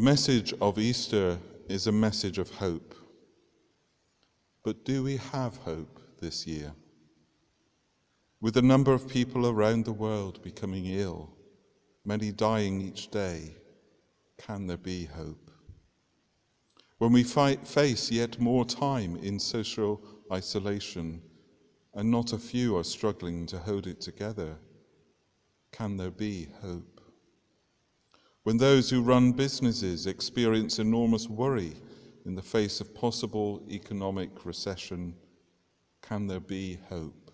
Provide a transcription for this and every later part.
The message of Easter is a message of hope. But do we have hope this year? With the number of people around the world becoming ill, many dying each day, can there be hope? When we fight, face yet more time in social isolation, and not a few are struggling to hold it together, can there be hope? When those who run businesses experience enormous worry in the face of possible economic recession, can there be hope?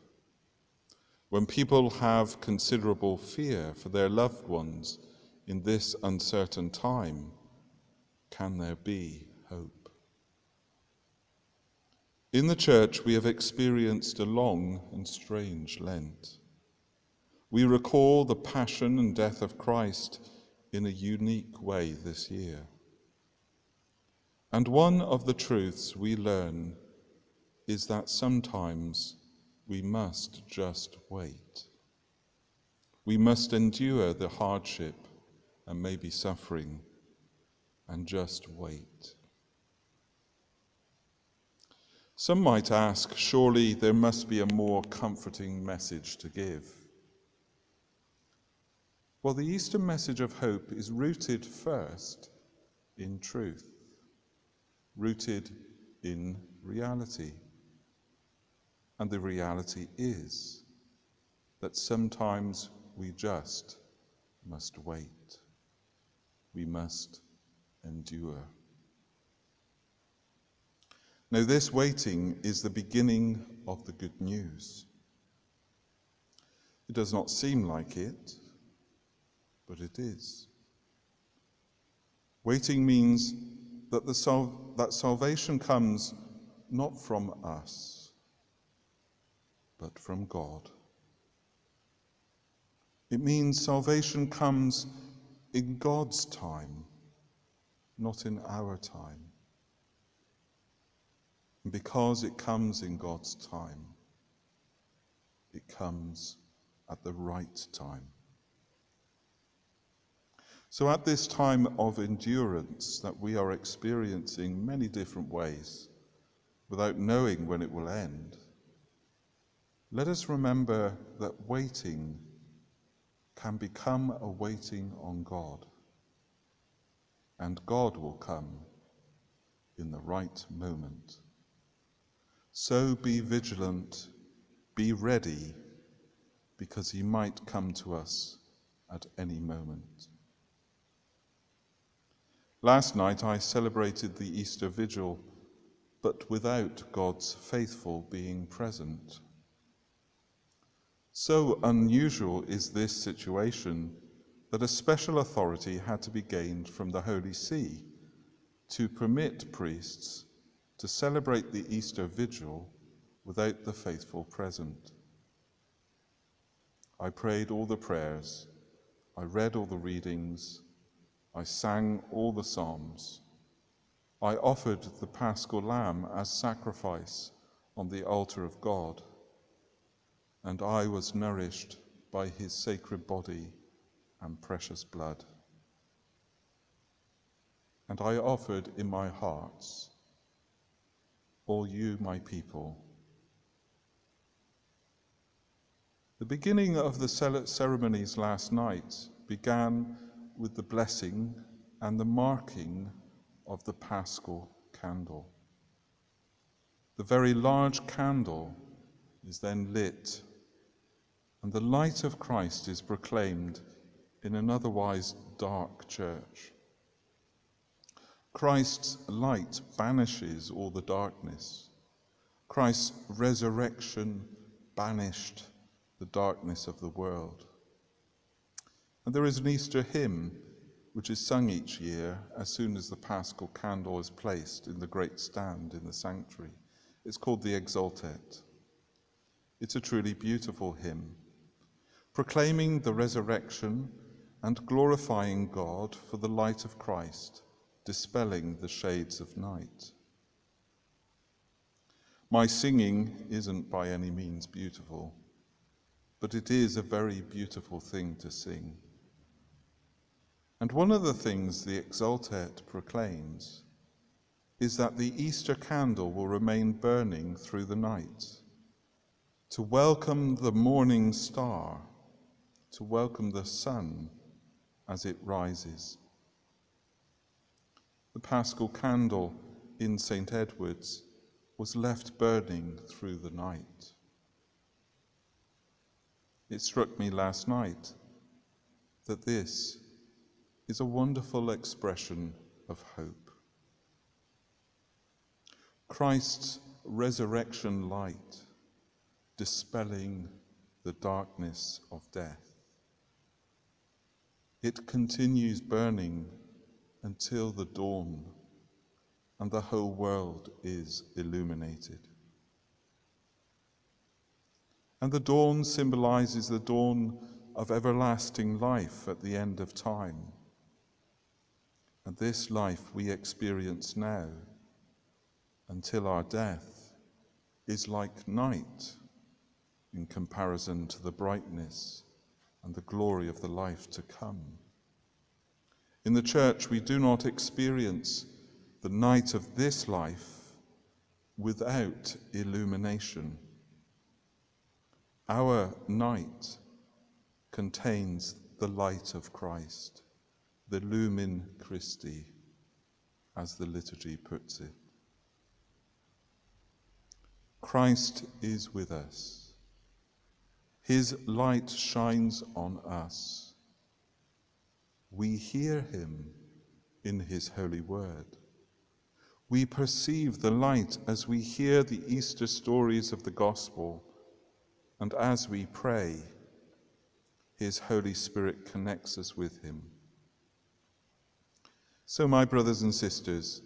When people have considerable fear for their loved ones in this uncertain time, can there be hope? In the church, we have experienced a long and strange Lent. We recall the passion and death of Christ in a unique way this year. And one of the truths we learn is that sometimes we must just wait. We must endure the hardship and maybe suffering and just wait. Some might ask, surely there must be a more comforting message to give. Well, the Easter message of hope is rooted first in truth, rooted in reality. And the reality is that sometimes we just must wait. We must endure. Now, this waiting is the beginning of the good news. It does not seem like it, but it is. Waiting means that, the that salvation comes not from us, but from God. It means salvation comes in God's time, not in our time. And because it comes in God's time, it comes at the right time. So, at this time of endurance that we are experiencing many different ways, without knowing when it will end, let us remember that waiting can become a waiting on God, and God will come in the right moment. So be vigilant, be ready, because he might come to us at any moment. Last night I celebrated the Easter Vigil, but without God's faithful being present. So unusual is this situation that a special authority had to be gained from the Holy See to permit priests to celebrate the Easter Vigil without the faithful present. I prayed all the prayers, I read all the readings, I sang all the psalms. I offered the paschal lamb as sacrifice on the altar of God, and I was nourished by his sacred body and precious blood. And I offered in my hearts, all you, my people. The beginning of the ceremonies last night began with the blessing and the marking of the paschal candle. The very large candle is then lit, and the light of Christ is proclaimed in an otherwise dark church. Christ's light banishes all the darkness. Christ's resurrection banished the darkness of the world. And there is an Easter hymn which is sung each year as soon as the paschal candle is placed in the great stand in the sanctuary. It's called the Exsultet. It's a truly beautiful hymn, proclaiming the resurrection and glorifying God for the light of Christ, dispelling the shades of night. My singing isn't by any means beautiful, but it is a very beautiful thing to sing. And one of the things the Exultet proclaims is that the Easter candle will remain burning through the night to welcome the morning star, to welcome the sun as it rises. The paschal candle in St. Edward's was left burning through the night. It struck me last night that this is a wonderful expression of hope. Christ's resurrection light dispelling the darkness of death. It continues burning until the dawn and the whole world is illuminated. And the dawn symbolizes the dawn of everlasting life at the end of time. And this life we experience now until our death is like night in comparison to the brightness and the glory of the life to come. In the church, we do not experience the night of this life without illumination. Our night contains the light of Christ, the lumen Christi, as the liturgy puts it. Christ is with us. His light shines on us. We hear him in his holy word. We perceive the light as we hear the Easter stories of the gospel, and as we pray, his Holy Spirit connects us with him. So, my brothers and sisters,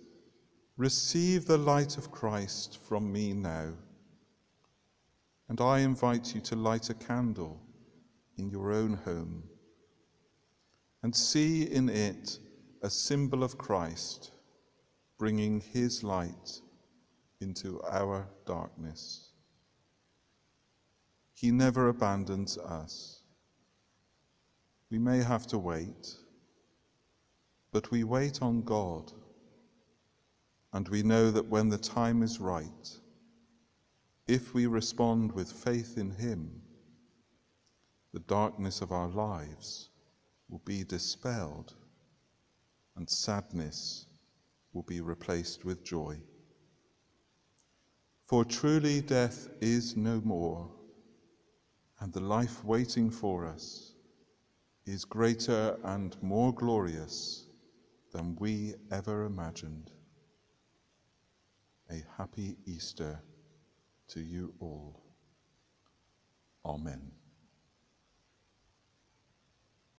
receive the light of Christ from me now. And I invite you to light a candle in your own home and see in it a symbol of Christ bringing his light into our darkness. He never abandons us. We may have to wait, but we wait on God, and we know that when the time is right, if we respond with faith in Him, the darkness of our lives will be dispelled and sadness will be replaced with joy. For truly death is no more, and the life waiting for us is greater and more glorious than we ever imagined. A happy Easter to you all. Amen.